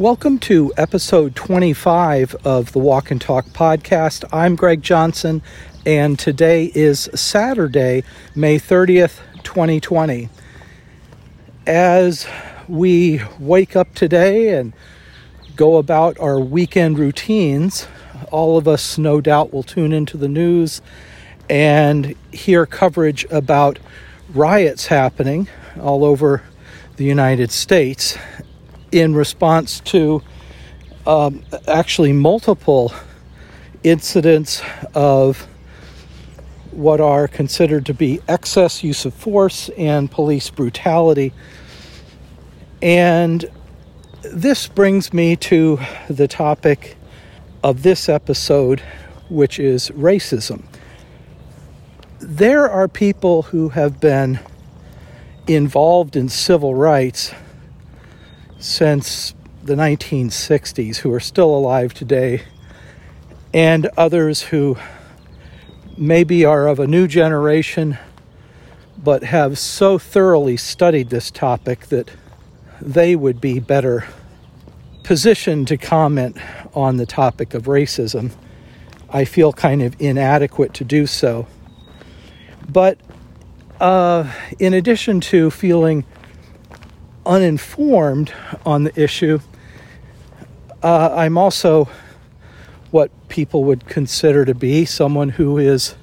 Welcome to episode 25 of the Walk and Talk podcast. I'm Greg Johnson, and today is Saturday, May 30th, 2020. As we wake up today and go about our weekend routines, all of us no doubt will tune into the news and hear coverage about riots happening all over the United States in response to um, actually multiple incidents of what are considered to be excess use of force and police brutality. And this brings me to the topic of this episode, which is racism. There are people who have been involved in civil rights since the 1960s who are still alive today, and others who maybe are of a new generation but have so thoroughly studied this topic that they would be better positioned to comment on the topic of racism. I feel kind of inadequate to do so. But uh, in addition to feeling uninformed on the issue, uh, I'm also what people would consider to be someone who is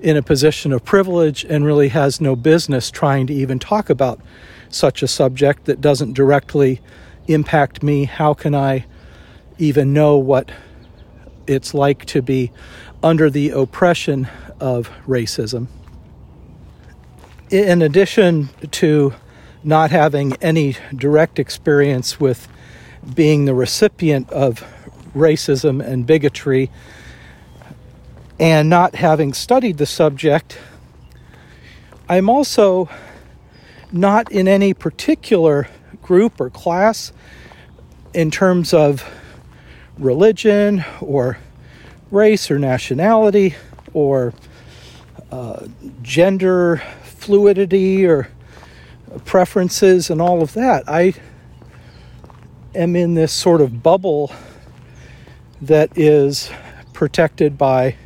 in a position of privilege and really has no business trying to even talk about such a subject that doesn't directly impact me. How can I even know what it's like to be under the oppression of racism? In addition to not having any direct experience with being the recipient of racism and bigotry and not having studied the subject, I'm also not in any particular group or class in terms of religion or race or nationality or uh, gender fluidity or preferences and all of that. I am in this sort of bubble that is protected by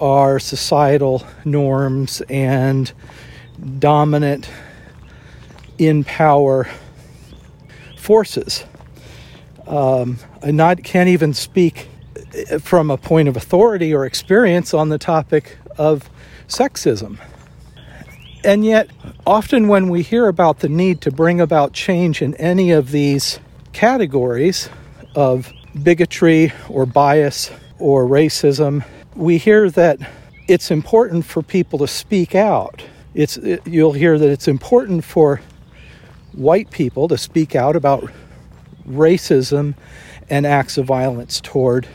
our societal norms and dominant in power forces. Um, I not, can't even speak from a point of authority or experience on the topic of sexism. And yet, often when we hear about the need to bring about change in any of these categories of bigotry or bias or racism, we hear that it's important for people to speak out. It's, it, you'll hear that it's important for white people to speak out about racism and acts of violence toward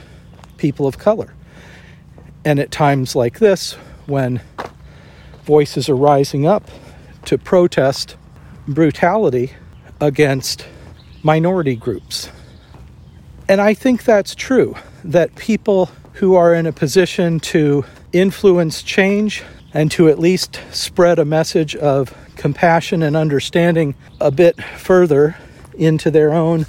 people of color. And at times like this, when voices are rising up to protest brutality against minority groups. And I think that's true that people who are in a position to influence change and to at least spread a message of compassion and understanding a bit further into their own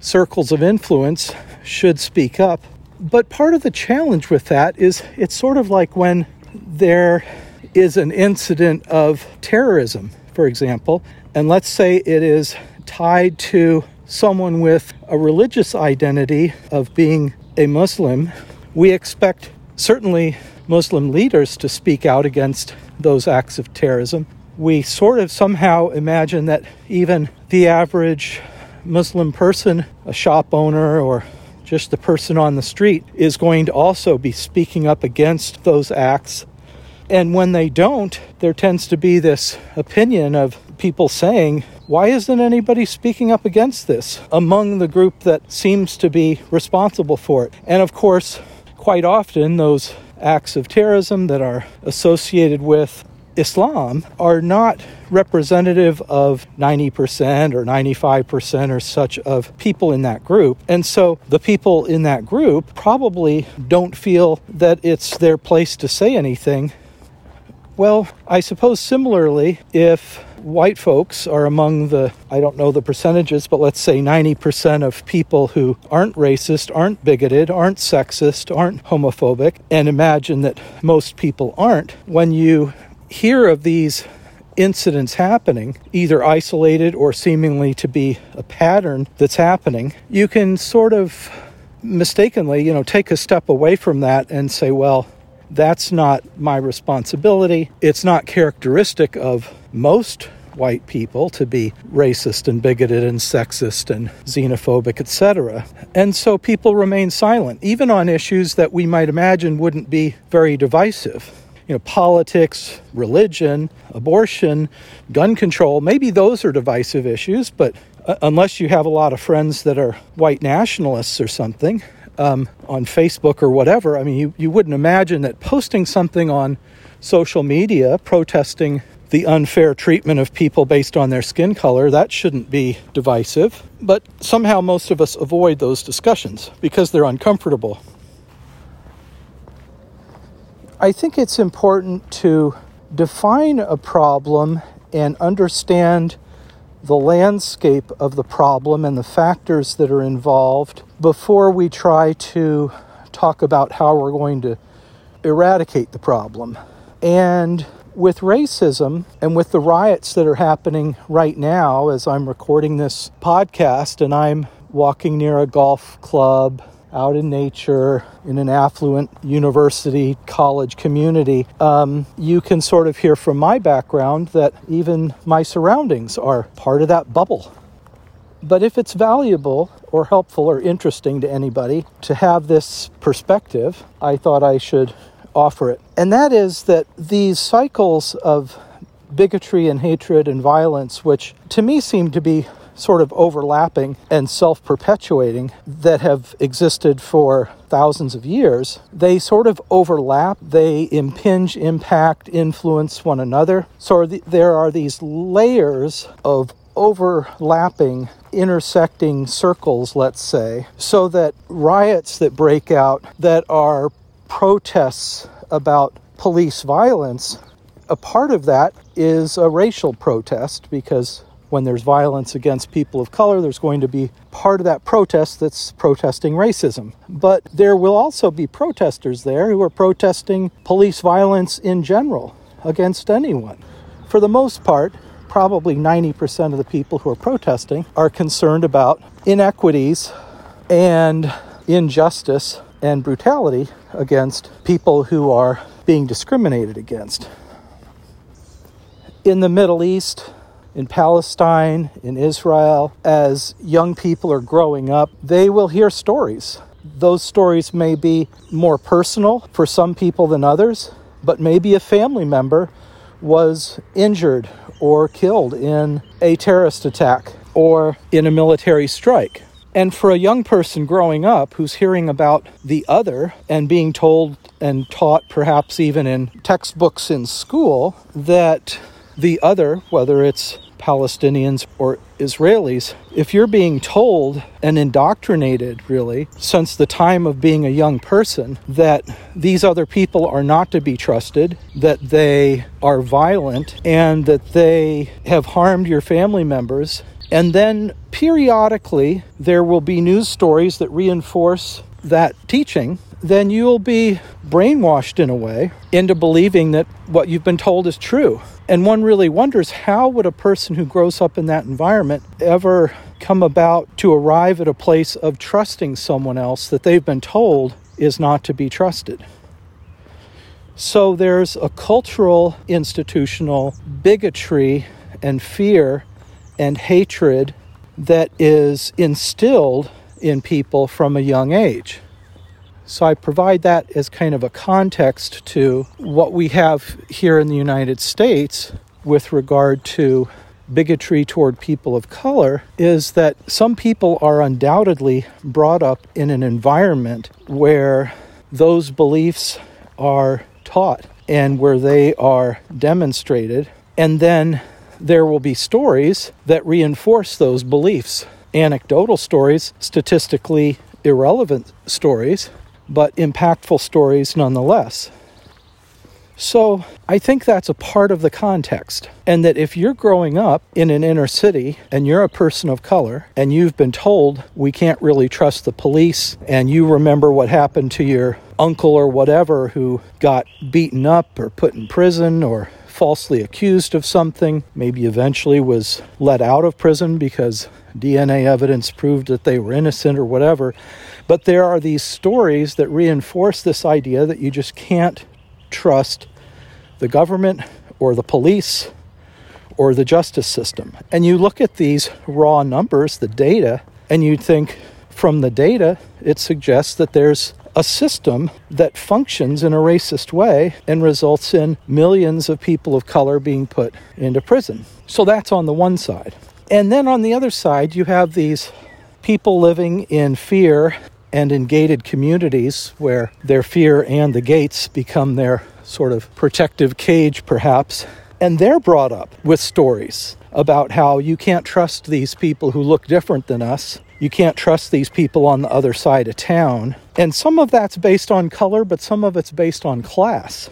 circles of influence should speak up. But part of the challenge with that is it's sort of like when there is an incident of terrorism, for example, and let's say it is tied to someone with a religious identity of being a Muslim, we expect certainly Muslim leaders to speak out against those acts of terrorism. We sort of somehow imagine that even the average Muslim person, a shop owner, or just the person on the street, is going to also be speaking up against those acts and when they don't, there tends to be this opinion of people saying, why isn't anybody speaking up against this among the group that seems to be responsible for it? And of course, quite often, those acts of terrorism that are associated with Islam are not representative of 90% or 95% or such of people in that group. And so the people in that group probably don't feel that it's their place to say anything Well, I suppose similarly, if white folks are among the, I don't know the percentages, but let's say 90% of people who aren't racist, aren't bigoted, aren't sexist, aren't homophobic, and imagine that most people aren't, when you hear of these incidents happening, either isolated or seemingly to be a pattern that's happening, you can sort of mistakenly, you know, take a step away from that and say, well, that's not my responsibility. It's not characteristic of most white people to be racist and bigoted and sexist and xenophobic, etc. And so people remain silent, even on issues that we might imagine wouldn't be very divisive. You know, politics, religion, abortion, gun control, maybe those are divisive issues, but uh, unless you have a lot of friends that are white nationalists or something, um, on Facebook or whatever, I mean, you, you wouldn't imagine that posting something on social media protesting the unfair treatment of people based on their skin color, that shouldn't be divisive. But somehow most of us avoid those discussions because they're uncomfortable. I think it's important to define a problem and understand the landscape of the problem and the factors that are involved before we try to talk about how we're going to eradicate the problem. And with racism and with the riots that are happening right now, as I'm recording this podcast and I'm walking near a golf club out in nature in an affluent university college community, um, you can sort of hear from my background that even my surroundings are part of that bubble. But if it's valuable or helpful or interesting to anybody to have this perspective, I thought I should offer it. And that is that these cycles of bigotry and hatred and violence, which to me seem to be sort of overlapping and self perpetuating that have existed for thousands of years, they sort of overlap, they impinge, impact, influence one another. So there are these layers of overlapping, intersecting circles, let's say, so that riots that break out that are protests about police violence, a part of that is a racial protest because when there's violence against people of color, there's going to be part of that protest that's protesting racism. But there will also be protesters there who are protesting police violence in general against anyone. For the most part, probably 90% of the people who are protesting are concerned about inequities and injustice and brutality against people who are being discriminated against. In the Middle East, in Palestine, in Israel, as young people are growing up, they will hear stories. Those stories may be more personal for some people than others, but maybe a family member was injured or killed in a terrorist attack or in a military strike. And for a young person growing up who's hearing about the other and being told and taught, perhaps even in textbooks in school, that the other, whether it's Palestinians or Israelis, if you're being told and indoctrinated, really, since the time of being a young person, that these other people are not to be trusted, that they are violent, and that they have harmed your family members, and then periodically there will be news stories that reinforce that teaching, then you'll be brainwashed in a way into believing that what you've been told is true. And one really wonders how would a person who grows up in that environment ever come about to arrive at a place of trusting someone else that they've been told is not to be trusted. So there's a cultural, institutional bigotry and fear and hatred that is instilled in people from a young age. So I provide that as kind of a context to what we have here in the United States with regard to bigotry toward people of color is that some people are undoubtedly brought up in an environment where those beliefs are taught and where they are demonstrated. And then there will be stories that reinforce those beliefs. Anecdotal stories, statistically irrelevant stories, but impactful stories nonetheless. So I think that's a part of the context. And that if you're growing up in an inner city and you're a person of color and you've been told we can't really trust the police, and you remember what happened to your uncle or whatever who got beaten up or put in prison or falsely accused of something, maybe eventually was let out of prison because DNA evidence proved that they were innocent or whatever. But there are these stories that reinforce this idea that you just can't trust the government or the police or the justice system. And you look at these raw numbers, the data, and you think from the data, it suggests that there's a system that functions in a racist way and results in millions of people of color being put into prison. So that's on the one side. And then on the other side, you have these people living in fear and in gated communities where their fear and the gates become their sort of protective cage, perhaps. And they're brought up with stories about how you can't trust these people who look different than us. You can't trust these people on the other side of town. And some of that's based on color, but some of it's based on class.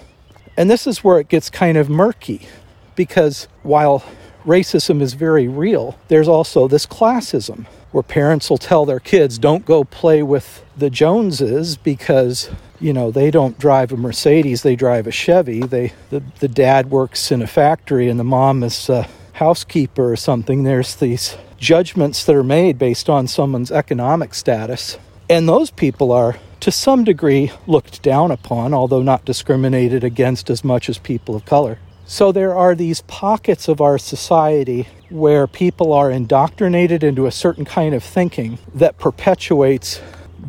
And this is where it gets kind of murky because while racism is very real, there's also this classism where parents will tell their kids, don't go play with the Joneses because, you know, they don't drive a Mercedes, they drive a Chevy. They, the, the dad works in a factory and the mom is a housekeeper or something. There's these judgments that are made based on someone's economic status. And those people are, to some degree, looked down upon, although not discriminated against as much as people of color. So there are these pockets of our society where people are indoctrinated into a certain kind of thinking that perpetuates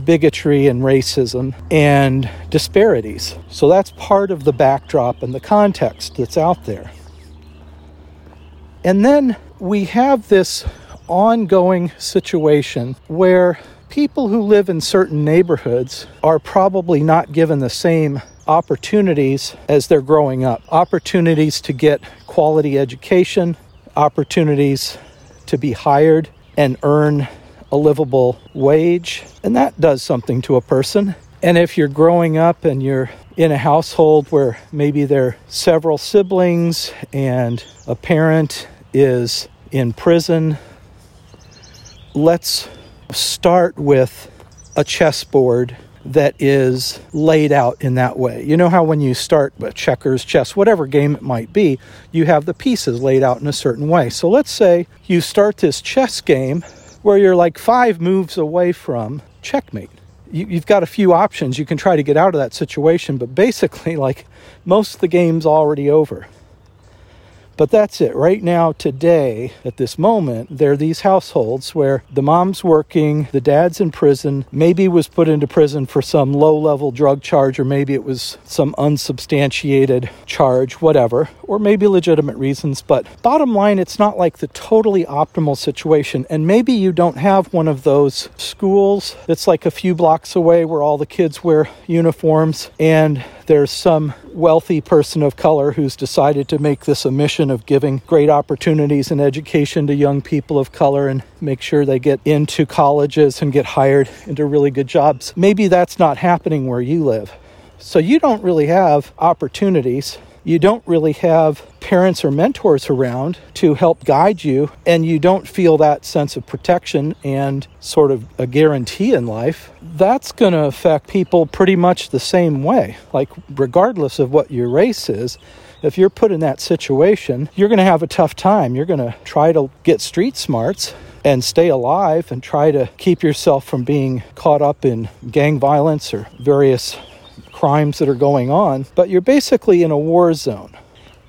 bigotry and racism and disparities. So that's part of the backdrop and the context that's out there. And then we have this ongoing situation where people who live in certain neighborhoods are probably not given the same opportunities as they're growing up opportunities to get quality education, opportunities to be hired and earn a livable wage. And that does something to a person. And if you're growing up and you're in a household where maybe there are several siblings and a parent is in prison, let's start with a chessboard that is laid out in that way. You know how when you start with checkers, chess, whatever game it might be, you have the pieces laid out in a certain way. So let's say you start this chess game where you're like five moves away from checkmate. You, have got a few options. You can try to get out of that situation, but basically, like most of the game's already over. But that's it. Right now, today, at this moment, there are these households where the mom's working, the dad's in prison, maybe was put into prison for some low level drug charge, or maybe it was some unsubstantiated charge, whatever, or maybe legitimate reasons. But bottom line, it's not like the totally optimal situation. And maybe you don't have one of those schools that's like a few blocks away where all the kids wear uniforms and there's some wealthy person of color who's decided to make this a mission of giving great opportunities and education to young people of color and make sure they get into colleges and get hired into really good jobs. Maybe that's not happening where you live. So you don't really have opportunities you don't really have parents or mentors around to help guide you, and you don't feel that sense of protection and sort of a guarantee in life, that's going to affect people pretty much the same way. Like, regardless of what your race is, if you're put in that situation, you're going to have a tough time. You're going to try to get street smarts and stay alive and try to keep yourself from being caught up in gang violence or various crimes that are going on, but you're basically in a war zone.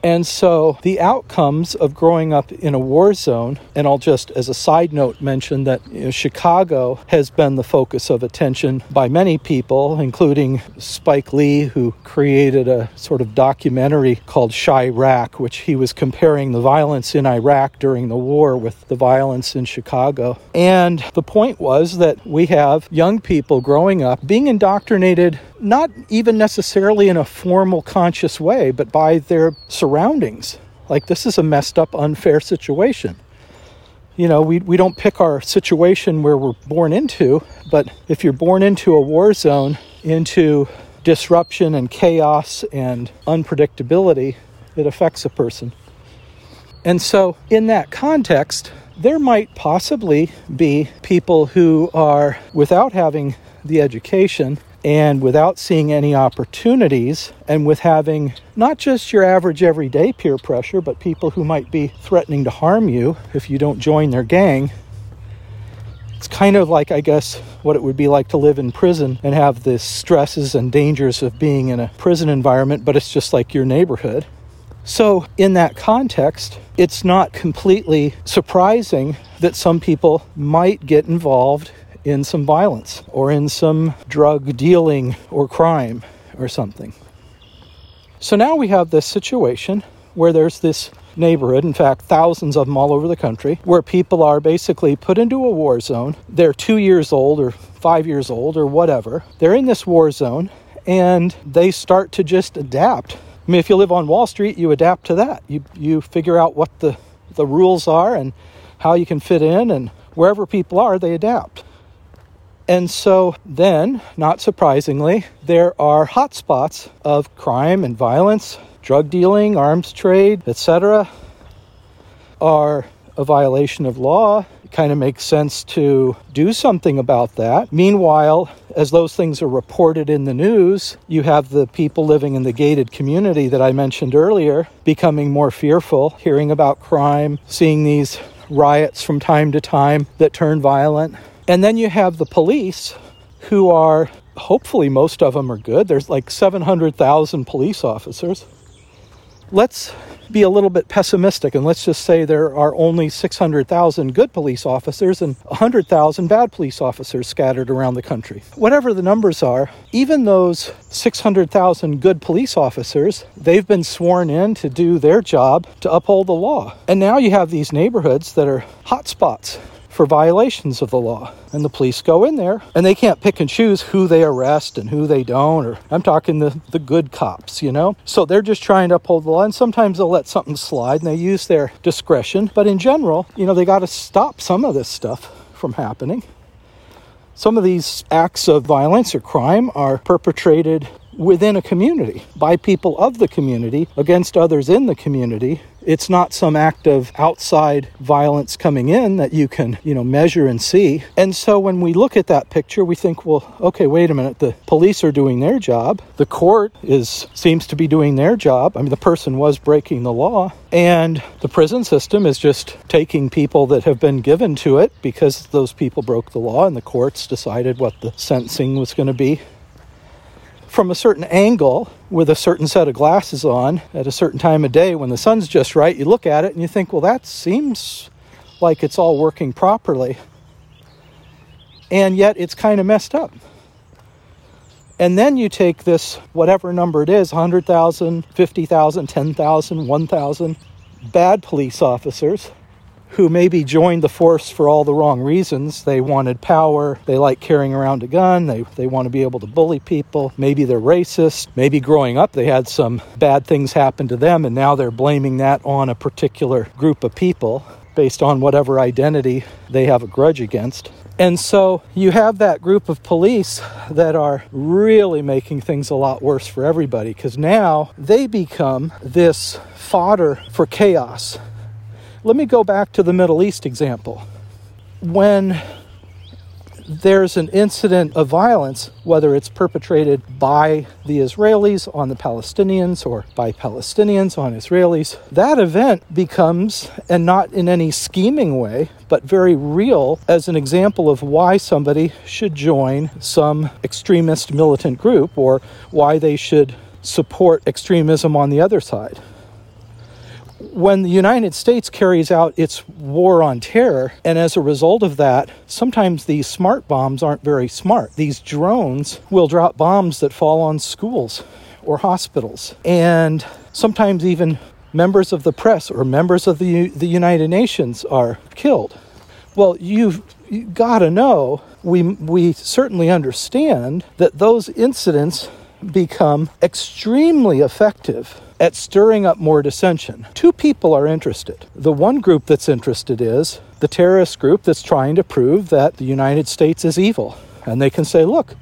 And so the outcomes of growing up in a war zone, and I'll just as a side note mention that you know, Chicago has been the focus of attention by many people, including Spike Lee, who created a sort of documentary called Chi-Raq, which he was comparing the violence in Iraq during the war with the violence in Chicago. And the point was that we have young people growing up being indoctrinated not even necessarily in a formal conscious way, but by their surroundings. Like, this is a messed up, unfair situation. You know, we, we don't pick our situation where we're born into, but if you're born into a war zone, into disruption and chaos and unpredictability, it affects a person. And so, in that context, there might possibly be people who are, without having the education and without seeing any opportunities, and with having not just your average everyday peer pressure, but people who might be threatening to harm you if you don't join their gang. It's kind of like, I guess, what it would be like to live in prison and have the stresses and dangers of being in a prison environment, but it's just like your neighborhood. So, in that context, it's not completely surprising that some people might get involved in some violence or in some drug dealing or crime or something. So now we have this situation where there's this neighborhood, in fact, thousands of them all over the country, where people are basically put into a war zone. They're two years old or five years old or whatever. They're in this war zone and they start to just adapt. I mean, if you live on Wall Street, you adapt to that. You, you figure out what the, the rules are and how you can fit in, and wherever people are, they adapt. And so then, not surprisingly, there are hotspots of crime and violence, drug dealing, arms trade, etc. are a violation of law. It kind of makes sense to do something about that. Meanwhile, as those things are reported in the news, you have the people living in the gated community that I mentioned earlier becoming more fearful, hearing about crime, seeing these riots from time to time that turn violent. And then you have the police who are, hopefully, most of them are good. There's like 700,000 police officers. Let's be a little bit pessimistic and let's just say there are only 600,000 good police officers and 100,000 bad police officers scattered around the country. Whatever the numbers are, even those 600,000 good police officers, they've been sworn in to do their job to uphold the law. And now you have these neighborhoods that are hotspots for violations of the law. And the police go in there and they can't pick and choose who they arrest and who they don't. Or I'm talking the, the good cops, you know? So they're just trying to uphold the law. And sometimes they'll let something slide and they use their discretion. But in general, you know, they got to stop some of this stuff from happening. Some of these acts of violence or crime are perpetrated within a community by people of the community against others in the community. It's not some act of outside violence coming in that you can, you know, measure and see. And so when we look at that picture, we think, well, okay, wait a minute. The police are doing their job. The court is seems to be doing their job. I mean, the person was breaking the law, and the prison system is just taking people that have been given to it because those people broke the law and the courts decided what the sentencing was going to be from a certain angle with a certain set of glasses on at a certain time of day when the sun's just right, you look at it and you think, well, that seems like it's all working properly. And yet it's kind of messed up. And then you take this, whatever number it is 100,000, 50,000, 10,000, 1,000 bad police officers who maybe joined the force for all the wrong reasons. They wanted power, they like carrying around a gun, they, they want to be able to bully people. Maybe they're racist. Maybe growing up they had some bad things happen to them and now they're blaming that on a particular group of people based on whatever identity they have a grudge against. And so you have that group of police that are really making things a lot worse for everybody because now they become this fodder for chaos let me go back to the Middle East example. When there's an incident of violence, whether it's perpetrated by the Israelis on the Palestinians or by Palestinians on Israelis, that event becomes, and not in any scheming way, but very real as an example of why somebody should join some extremist militant group or why they should support extremism on the other side when the United States carries out its war on terror, and as a result of that, sometimes these smart bombs aren't very smart. These drones will drop bombs that fall on schools or hospitals, and sometimes even members of the press or members of the, the United Nations are killed. Well, you've, you've got to know, we, we certainly understand that those incidents become extremely effective at stirring up more dissension. Two people are interested. The one group that's interested is the terrorist group that's trying to prove that the United States is evil. And they can say, look,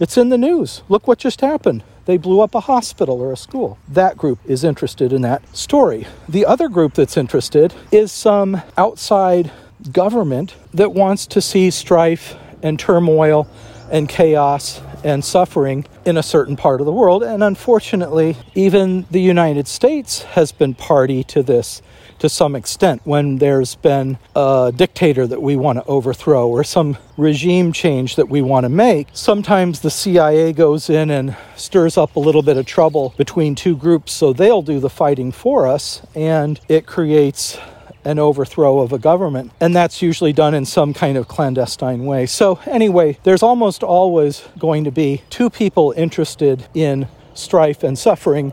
It's in the news. Look what just happened. They blew up a hospital or a school. That group is interested in that story. The other group that's interested is some outside government that wants to see strife and turmoil and chaos and suffering in a certain part of the world. And unfortunately, even the United States has been party to this to some extent when there's been a dictator that we want to overthrow or some regime change that we want to make. Sometimes the CIA goes in and stirs up a little bit of trouble between two groups, so they'll do the fighting for us, and it creates an overthrow of a government. And that's usually done in some kind of clandestine way. So, anyway, there's almost always going to be two people interested in strife and suffering.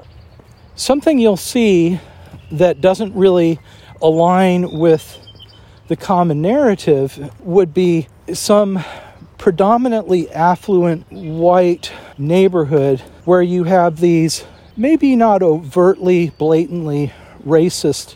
Something you'll see that doesn't really align with the common narrative would be some predominantly affluent white neighborhood where you have these maybe not overtly, blatantly racist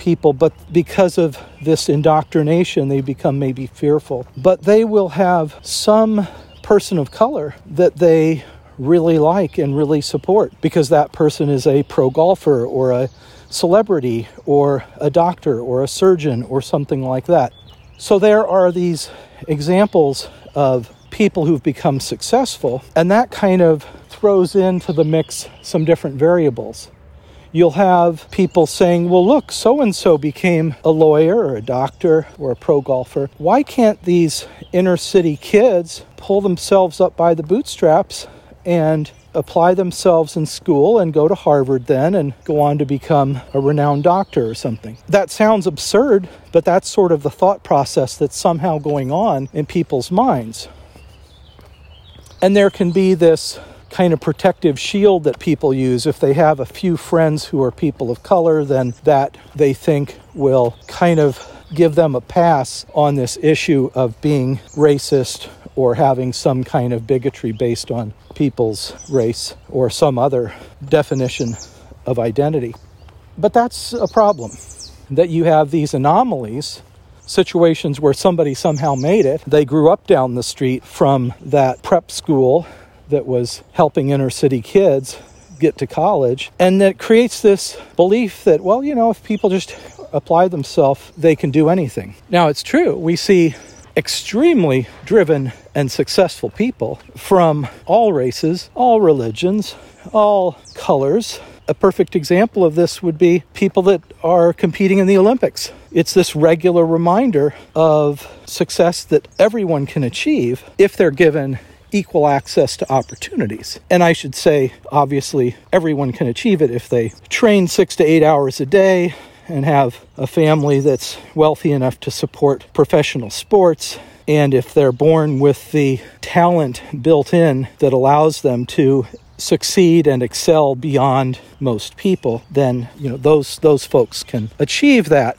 people, but because of this indoctrination, they become maybe fearful. But they will have some person of color that they really like and really support because that person is a pro golfer or a celebrity or a doctor or a surgeon or something like that. So there are these examples of people who've become successful, and that kind of throws into the mix some different variables. You'll have people saying, well, look, so and so became a lawyer or a doctor or a pro golfer. Why can't these inner city kids pull themselves up by the bootstraps and apply themselves in school and go to Harvard then and go on to become a renowned doctor or something. That sounds absurd, but that's sort of the thought process that's somehow going on in people's minds. And there can be this kind of protective shield that people use if they have a few friends who are people of color, then that they think will kind of give them a pass on this issue of being racist or having some kind of bigotry based on people's race or some other definition of identity. But that's a problem that you have these anomalies, situations where somebody somehow made it. They grew up down the street from that prep school that was helping inner city kids get to college. And that creates this belief that, well, you know, if people just apply themselves, they can do anything. Now, it's true. We see extremely driven and successful people from all races, all religions, all colors. A perfect example of this would be people that are competing in the Olympics. It's this regular reminder of success that everyone can achieve if they're given equal access to opportunities. And I should say, obviously, everyone can achieve it if they train six to eight hours a day, and have a family that's wealthy enough to support professional sports and if they're born with the talent built in that allows them to succeed and excel beyond most people then you know those those folks can achieve that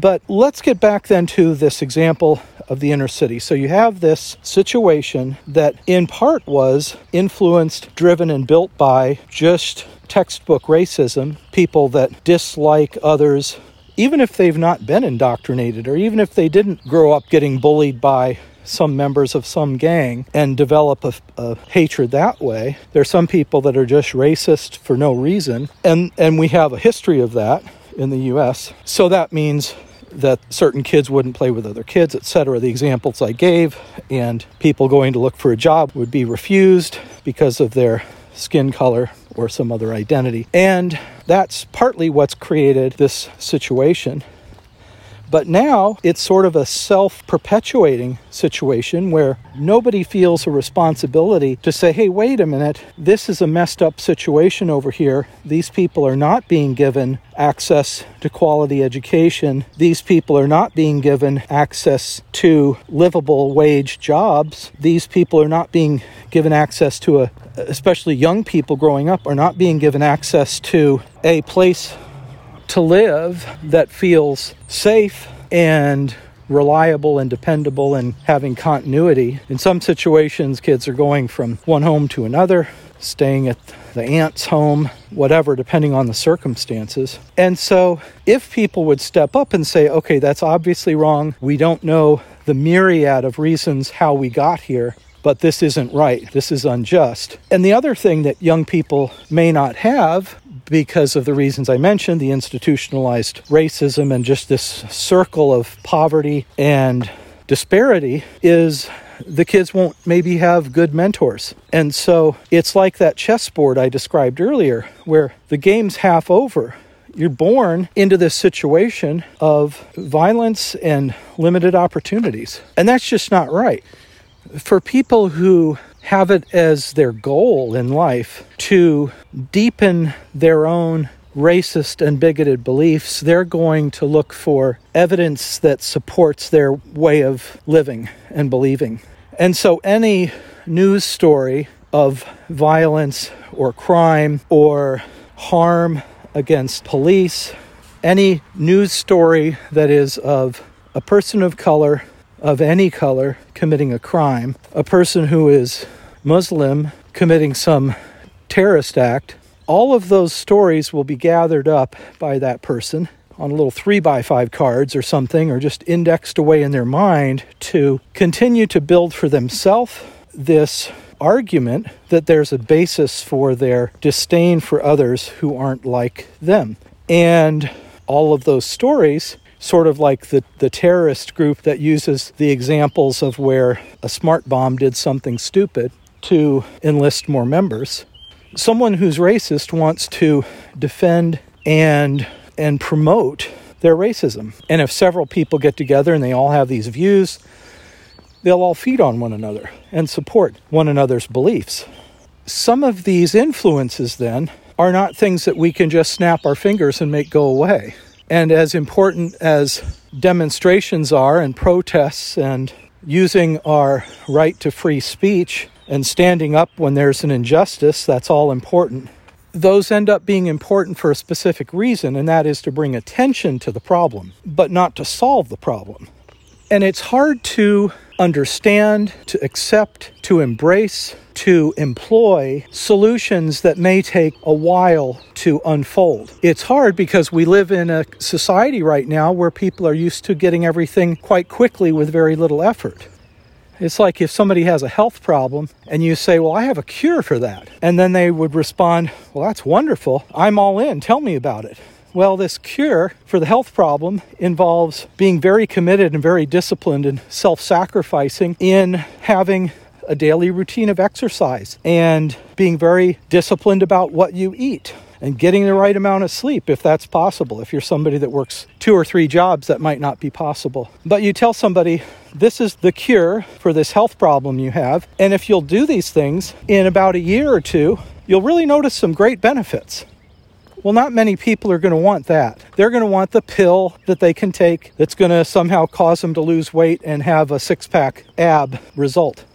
but let's get back then to this example of the inner city. So you have this situation that in part was influenced, driven, and built by just textbook racism, people that dislike others, even if they've not been indoctrinated or even if they didn't grow up getting bullied by some members of some gang and develop a, a, hatred that way. There are some people that are just racist for no reason, and, and we have a history of that in the US. So that means that certain kids wouldn't play with other kids, etc. The examples I gave, and people going to look for a job would be refused because of their skin color or some other identity. And that's partly what's created this situation. But now it's sort of a self perpetuating situation where nobody feels a responsibility to say, hey, wait a minute, this is a messed up situation over here. These people are not being given access to quality education. These people are not being given access to livable wage jobs. These people are not being given access to a, especially young people growing up, are not being given access to a place to live that feels safe and reliable and dependable and having continuity. In some situations, kids are going from one home to another, staying at the aunt's home, whatever, depending on the circumstances. And so, if people would step up and say, okay, that's obviously wrong, we don't know the myriad of reasons how we got here, but this isn't right. This is unjust. And the other thing that young people may not have because of the reasons I mentioned the institutionalized racism and just this circle of poverty and disparity is the kids won't maybe have good mentors. And so it's like that chessboard I described earlier, where the game's half over. You're born into this situation of violence and limited opportunities. And that's just not right. For people who have it as their goal in life to deepen their own racist and bigoted beliefs, they're going to look for evidence that supports their way of living and believing. And so any news story of violence or crime or harm against police, any news story that is of a person of color, of any color, committing a crime, a person who is Muslim committing some terrorist act, all of those stories will be gathered up by that person on little three by five cards or something, or just indexed away in their mind to continue to build for themselves this argument that there's a basis for their disdain for others who aren't like them. And all of those stories, sort of like the, the terrorist group that uses the examples of where a smart bomb did something stupid to enlist more members. Someone who's racist wants to defend and and promote their racism. And if several people get together and they all have these views, they'll all feed on one another and support one another's beliefs. Some of these influences, then, are not things that we can just snap our fingers and make go away. And as important as demonstrations are and protests and using our right to free speech and standing up when there's an injustice, that's all important those end up being important for a specific reason, and that is to bring attention to the problem, but not to solve the problem. And it's hard to understand, to accept, to embrace, to employ solutions that may take a while to unfold. It's hard because we live in a society right now where people are used to getting everything quite quickly with very little effort. It's like if somebody has a health problem and you say, Well, I have a cure for that. And then they would respond, Well, that's wonderful. I'm all in. Tell me about it. Well, this cure for the health problem involves being very committed and very disciplined and self sacrificing in having a daily routine of exercise and being very disciplined about what you eat and getting the right amount of sleep if that's possible. If you're somebody that works two or three jobs, that might not be possible. But you tell somebody, this is the cure for this health problem you have. And if you'll do these things in about a year or two, you'll really notice some great benefits. Well, not many people are going to want that. They're going to want the pill that they can take that's going to somehow cause them to lose weight and have a six pack ab result.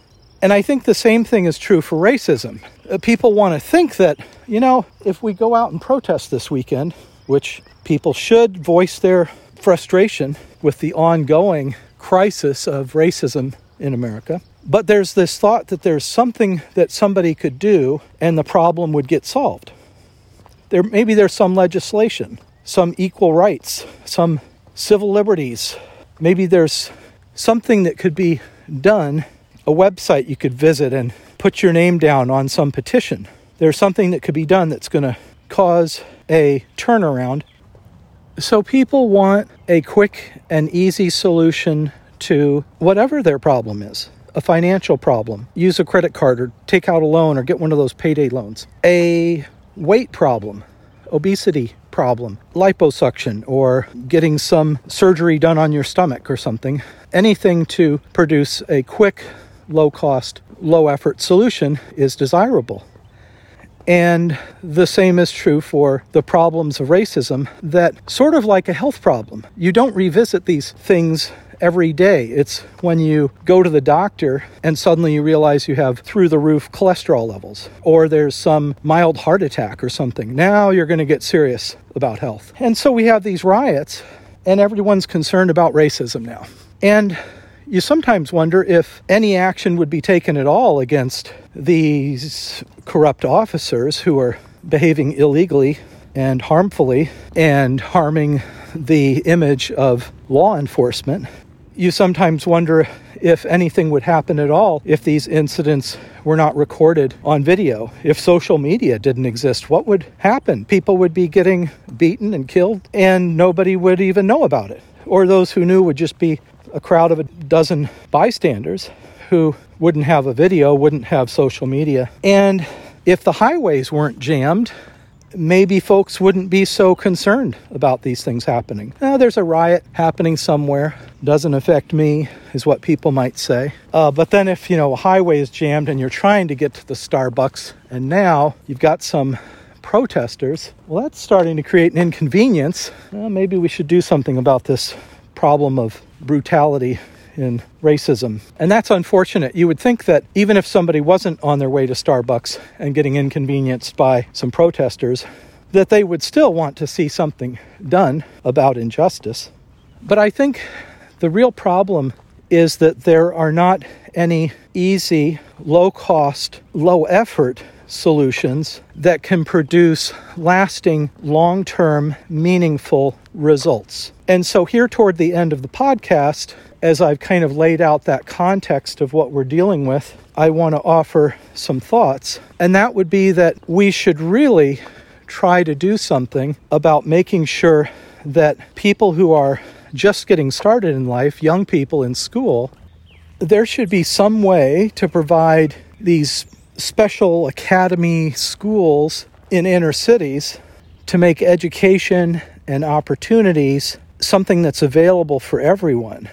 And I think the same thing is true for racism. Uh, people want to think that, you know, if we go out and protest this weekend, which people should voice their frustration with the ongoing crisis of racism in America. But there's this thought that there's something that somebody could do and the problem would get solved. There maybe there's some legislation, some equal rights, some civil liberties. Maybe there's something that could be done a website you could visit and put your name down on some petition. There's something that could be done that's going to cause a turnaround. So people want a quick and easy solution to whatever their problem is a financial problem, use a credit card or take out a loan or get one of those payday loans, a weight problem, obesity problem, liposuction, or getting some surgery done on your stomach or something. Anything to produce a quick low cost, low effort solution is desirable. And the same is true for the problems of racism, that sort of like a health problem, you don't revisit these things every day. It's when you go to the doctor and suddenly you realize you have through the roof cholesterol levels, or there's some mild heart attack or something. Now you're going to get serious about health. And so we have these riots, and everyone's concerned about racism now. And you sometimes wonder if any action would be taken at all against these corrupt officers who are behaving illegally and harmfully and harming the image of law enforcement. you sometimes wonder if anything would happen at all if these incidents were not recorded on video. If social media didn't exist, what would happen? People would be getting beaten and killed, and nobody would even know about it. Or those who knew would just be a crowd of a dozen bystanders who wouldn't have a video, wouldn't have social media. And if the highways weren't jammed, maybe folks wouldn't be so concerned about these things happening. Oh, there's a riot happening somewhere. Doesn't affect me, is what people might say. Uh, but then if, you know, a highway is jammed and you're trying to get to the Starbucks, and now you've got some protesters, well, that's starting to create an inconvenience. Well, maybe we should do something about this problem of brutality in racism. And that's unfortunate. You would think that even if somebody wasn't on their way to Starbucks and getting inconvenienced by some protesters, that they would still want to see something done about injustice. But I think the real problem is that there are not any easy, low cost, low effort solutions that can produce lasting, long term, meaningful results. And so, here toward the end of the podcast, as I've kind of laid out that context of what we're dealing with, I want to offer some thoughts. And that would be that we should really try to do something about making sure that people who are just getting started in life, young people in school, there should be some way to provide these special academy schools in inner cities to make education and opportunities something that's available for everyone.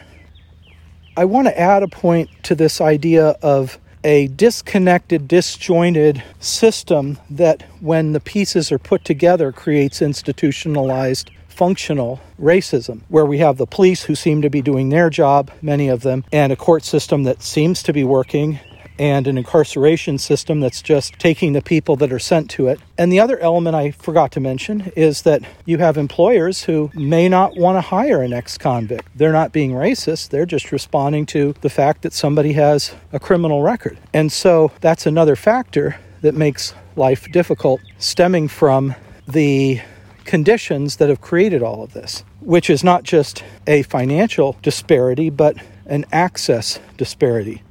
I want to add a point to this idea of a disconnected, disjointed system that, when the pieces are put together, creates institutionalized functional racism, where we have the police who seem to be doing their job, many of them, and a court system that seems to be working, and an incarceration system that's just taking the people that are sent to it. And the other element I forgot to mention is that you have employers who may not want to hire an ex convict. They're not being racist, they're just responding to the fact that somebody has a criminal record. And so that's another factor that makes life difficult, stemming from the conditions that have created all of this, which is not just a financial disparity, but an access disparity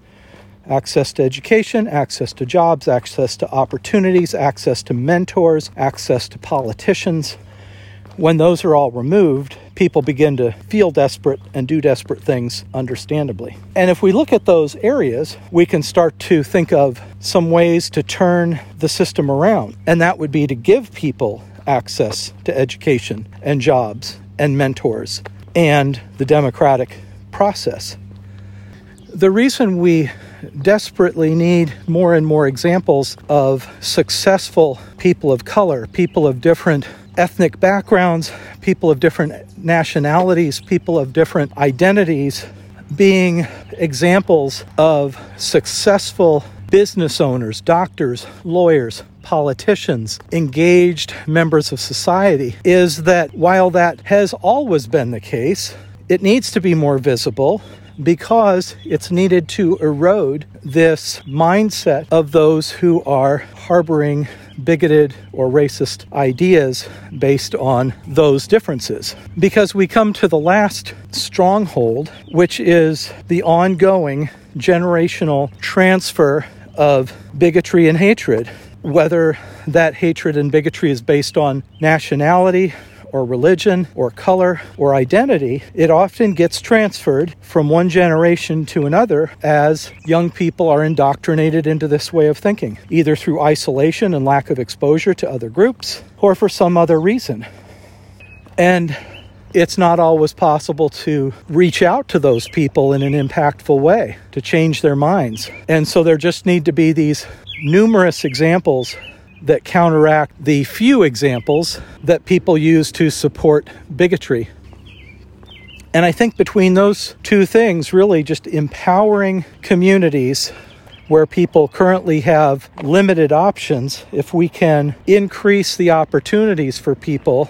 access to education, access to jobs, access to opportunities, access to mentors, access to politicians. When those are all removed, people begin to feel desperate and do desperate things, understandably. And if we look at those areas, we can start to think of some ways to turn the system around. And that would be to give people access to education and jobs and mentors and the democratic process. The reason we desperately need more and more examples of successful people of color, people of different ethnic backgrounds, people of different nationalities, people of different identities being examples of successful business owners, doctors, lawyers, politicians, engaged members of society. Is that while that has always been the case, it needs to be more visible because it's needed to erode this mindset of those who are harboring bigoted or racist ideas based on those differences. Because we come to the last stronghold, which is the ongoing generational transfer of bigotry and hatred. Whether that hatred and bigotry is based on nationality, or religion or color or identity, it often gets transferred from one generation to another as young people are indoctrinated into this way of thinking, either through isolation and lack of exposure to other groups or for some other reason. And it's not always possible to reach out to those people in an impactful way to change their minds. And so there just need to be these numerous examples that counteract the few examples that people use to support bigotry. And I think between those two things, really just empowering communities where people currently have limited options, if we can increase the opportunities for people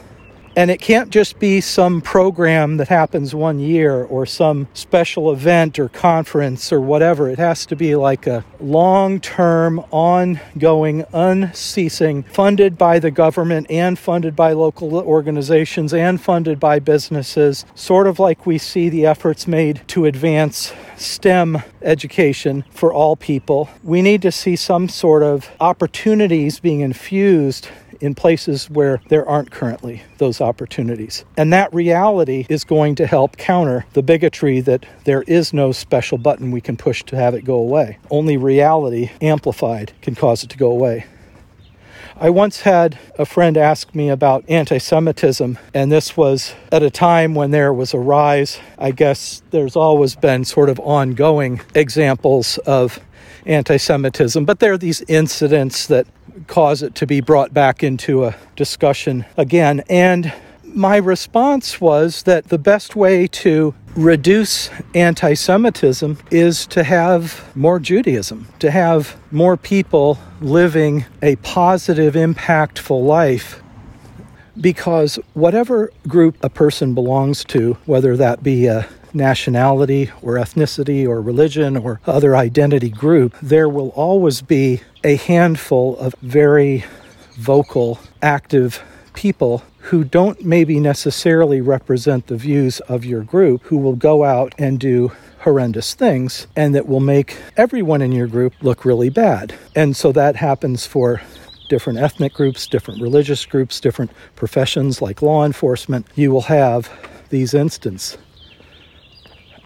And it can't just be some program that happens one year or some special event or conference or whatever. It has to be like a long term, ongoing, unceasing, funded by the government and funded by local organizations and funded by businesses, sort of like we see the efforts made to advance STEM education for all people. We need to see some sort of opportunities being infused in places where there aren't currently those opportunities. And that reality is going to help counter the bigotry that there is no special button we can push to have it go away. Only reality amplified can cause it to go away. I once had a friend ask me about anti Semitism, and this was at a time when there was a rise. I guess there's always been sort of ongoing examples of anti Semitism, but there are these incidents that cause it to be brought back into a discussion again. And my response was that the best way to reduce anti Semitism is to have more Judaism, to have more people living a positive, impactful life. Because whatever group a person belongs to, whether that be a nationality or ethnicity or religion or other identity group, there will always be a handful of very vocal, active people who don't maybe necessarily represent the views of your group who will go out and do horrendous things and that will make everyone in your group look really bad. And so that happens for different ethnic groups, different religious groups, different professions like law enforcement. You will have these instances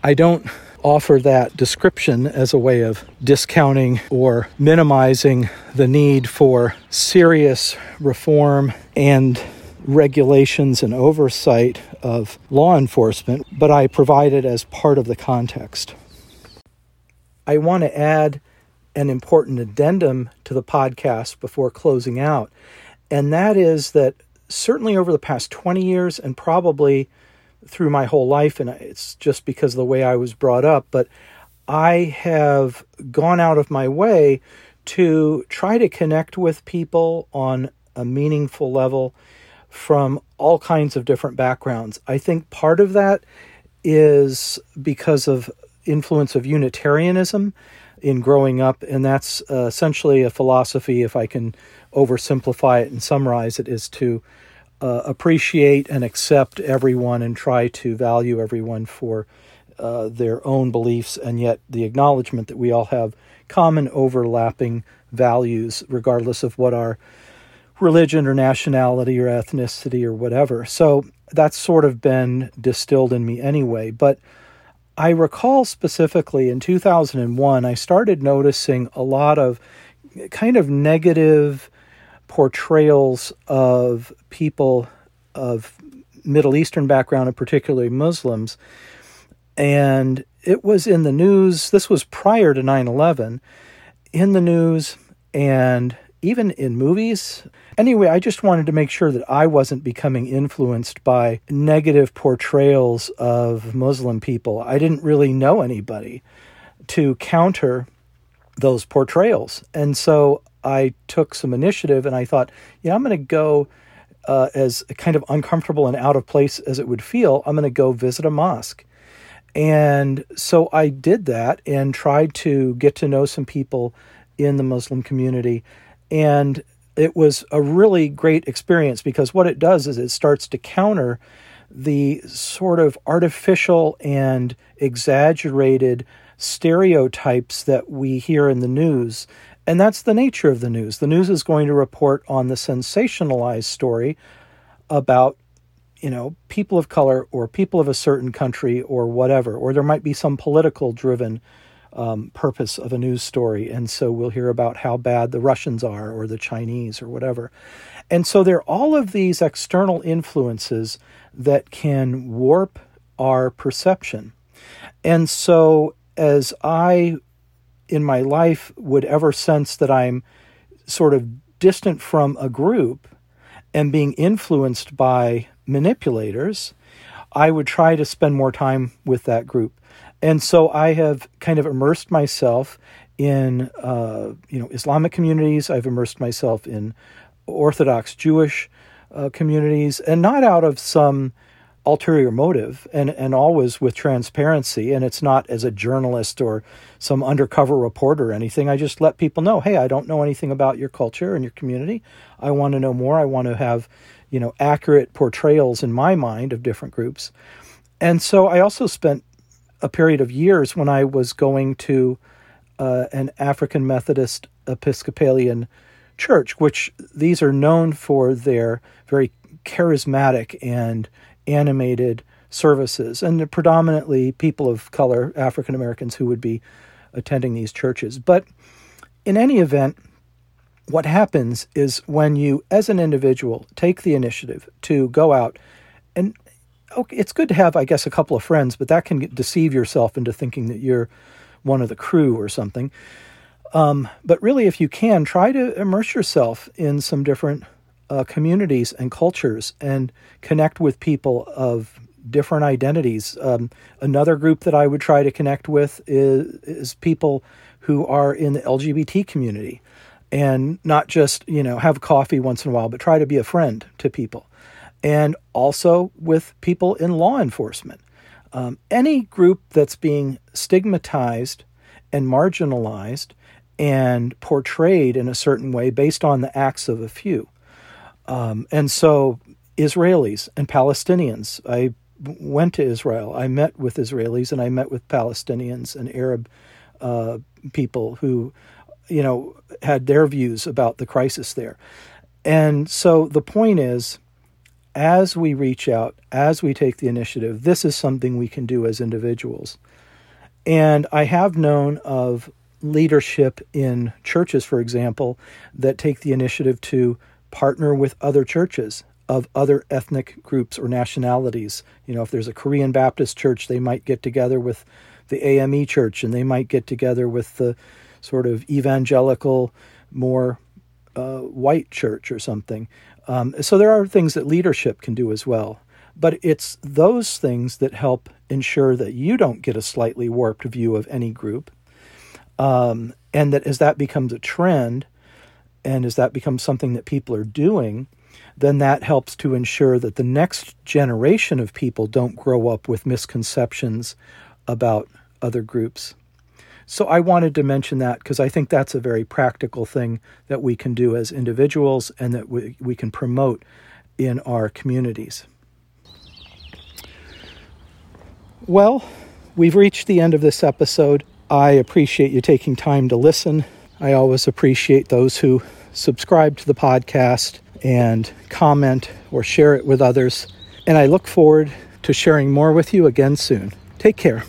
I don't offer that description as a way of discounting or minimizing the need for serious reform and regulations and oversight of law enforcement, but I provide it as part of the context. I want to add an important addendum to the podcast before closing out, and that is that certainly over the past 20 years and probably through my whole life, and it's just because of the way I was brought up, but I have gone out of my way to try to connect with people on a meaningful level from all kinds of different backgrounds. I think part of that is because of influence of Unitarianism in growing up, and that's uh, essentially a philosophy, if I can oversimplify it and summarize it, is to uh, appreciate and accept everyone and try to value everyone for uh, their own beliefs, and yet the acknowledgement that we all have common overlapping values, regardless of what our religion or nationality or ethnicity or whatever. So that's sort of been distilled in me anyway. But I recall specifically in 2001, I started noticing a lot of kind of negative portrayals of people of Middle Eastern background and particularly Muslims. And it was in the news, this was prior to 9 11, in the news and even in movies. Anyway, I just wanted to make sure that I wasn't becoming influenced by negative portrayals of Muslim people. I didn't really know anybody to counter those portrayals. And so I took some initiative and I thought, yeah, I'm going to go uh, as kind of uncomfortable and out of place as it would feel. I'm going to go visit a mosque. And so I did that and tried to get to know some people in the Muslim community. And it was a really great experience because what it does is it starts to counter the sort of artificial and exaggerated stereotypes that we hear in the news and that's the nature of the news. The news is going to report on the sensationalized story about, you know, people of color or people of a certain country or whatever, or there might be some political driven um, purpose of a news story. And so we'll hear about how bad the Russians are or the Chinese or whatever. And so there are all of these external influences that can warp our perception. And so as I in my life would ever sense that I'm sort of distant from a group and being influenced by manipulators, I would try to spend more time with that group. And so I have kind of immersed myself in uh, you know Islamic communities. I've immersed myself in Orthodox Jewish uh, communities, and not out of some ulterior motive and, and always with transparency. And it's not as a journalist or some undercover reporter or anything. I just let people know, hey, I don't know anything about your culture and your community. I want to know more. I want to have, you know, accurate portrayals in my mind of different groups. And so I also spent a period of years when I was going to uh, an African Methodist Episcopalian church, which these are known for their very charismatic and animated services, and predominantly people of color, African Americans, who would be attending these churches. But in any event, what happens is when you, as an individual, take the initiative to go out and okay, it's good to have, I guess, a couple of friends, but that can deceive yourself into thinking that you're one of the crew or something. Um, but really, if you can, try to immerse yourself in some different uh, communities and cultures and connect with people of different identities. Um, another group that I would try to connect with is, is people who are in the LGBT community and not just, you know, have coffee once in a while, but try to be a friend to people. And also with people in law enforcement. Um, any group that's being stigmatized and marginalized and portrayed in a certain way based on the acts of a few. Um, and so, Israelis and Palestinians, I went to Israel. I met with Israelis and I met with Palestinians and Arab uh, people who, you know, had their views about the crisis there. And so the point is, as we reach out, as we take the initiative, this is something we can do as individuals. And I have known of leadership in churches, for example, that take the initiative to partner with other churches of other ethnic groups or nationalities. You know, if there's a Korean Baptist church, they might get together with the AME church and they might get together with the sort of evangelical, more uh, white church or something. Um, so there are things that leadership can do as well. But it's those things that help ensure that you don't get a slightly warped view of any group um, and that as that becomes a trend, and as that becomes something that people are doing, then that helps to ensure that the next generation of people don't grow up with misconceptions about other groups. So I wanted to mention that because I think that's a very practical thing that we can do as individuals and that we, we can promote in our communities. Well, we've reached the end of this episode. I appreciate you taking time to listen. I always appreciate those who subscribe to the podcast and comment or share it with others. And I look forward to sharing more with you again soon. Take care.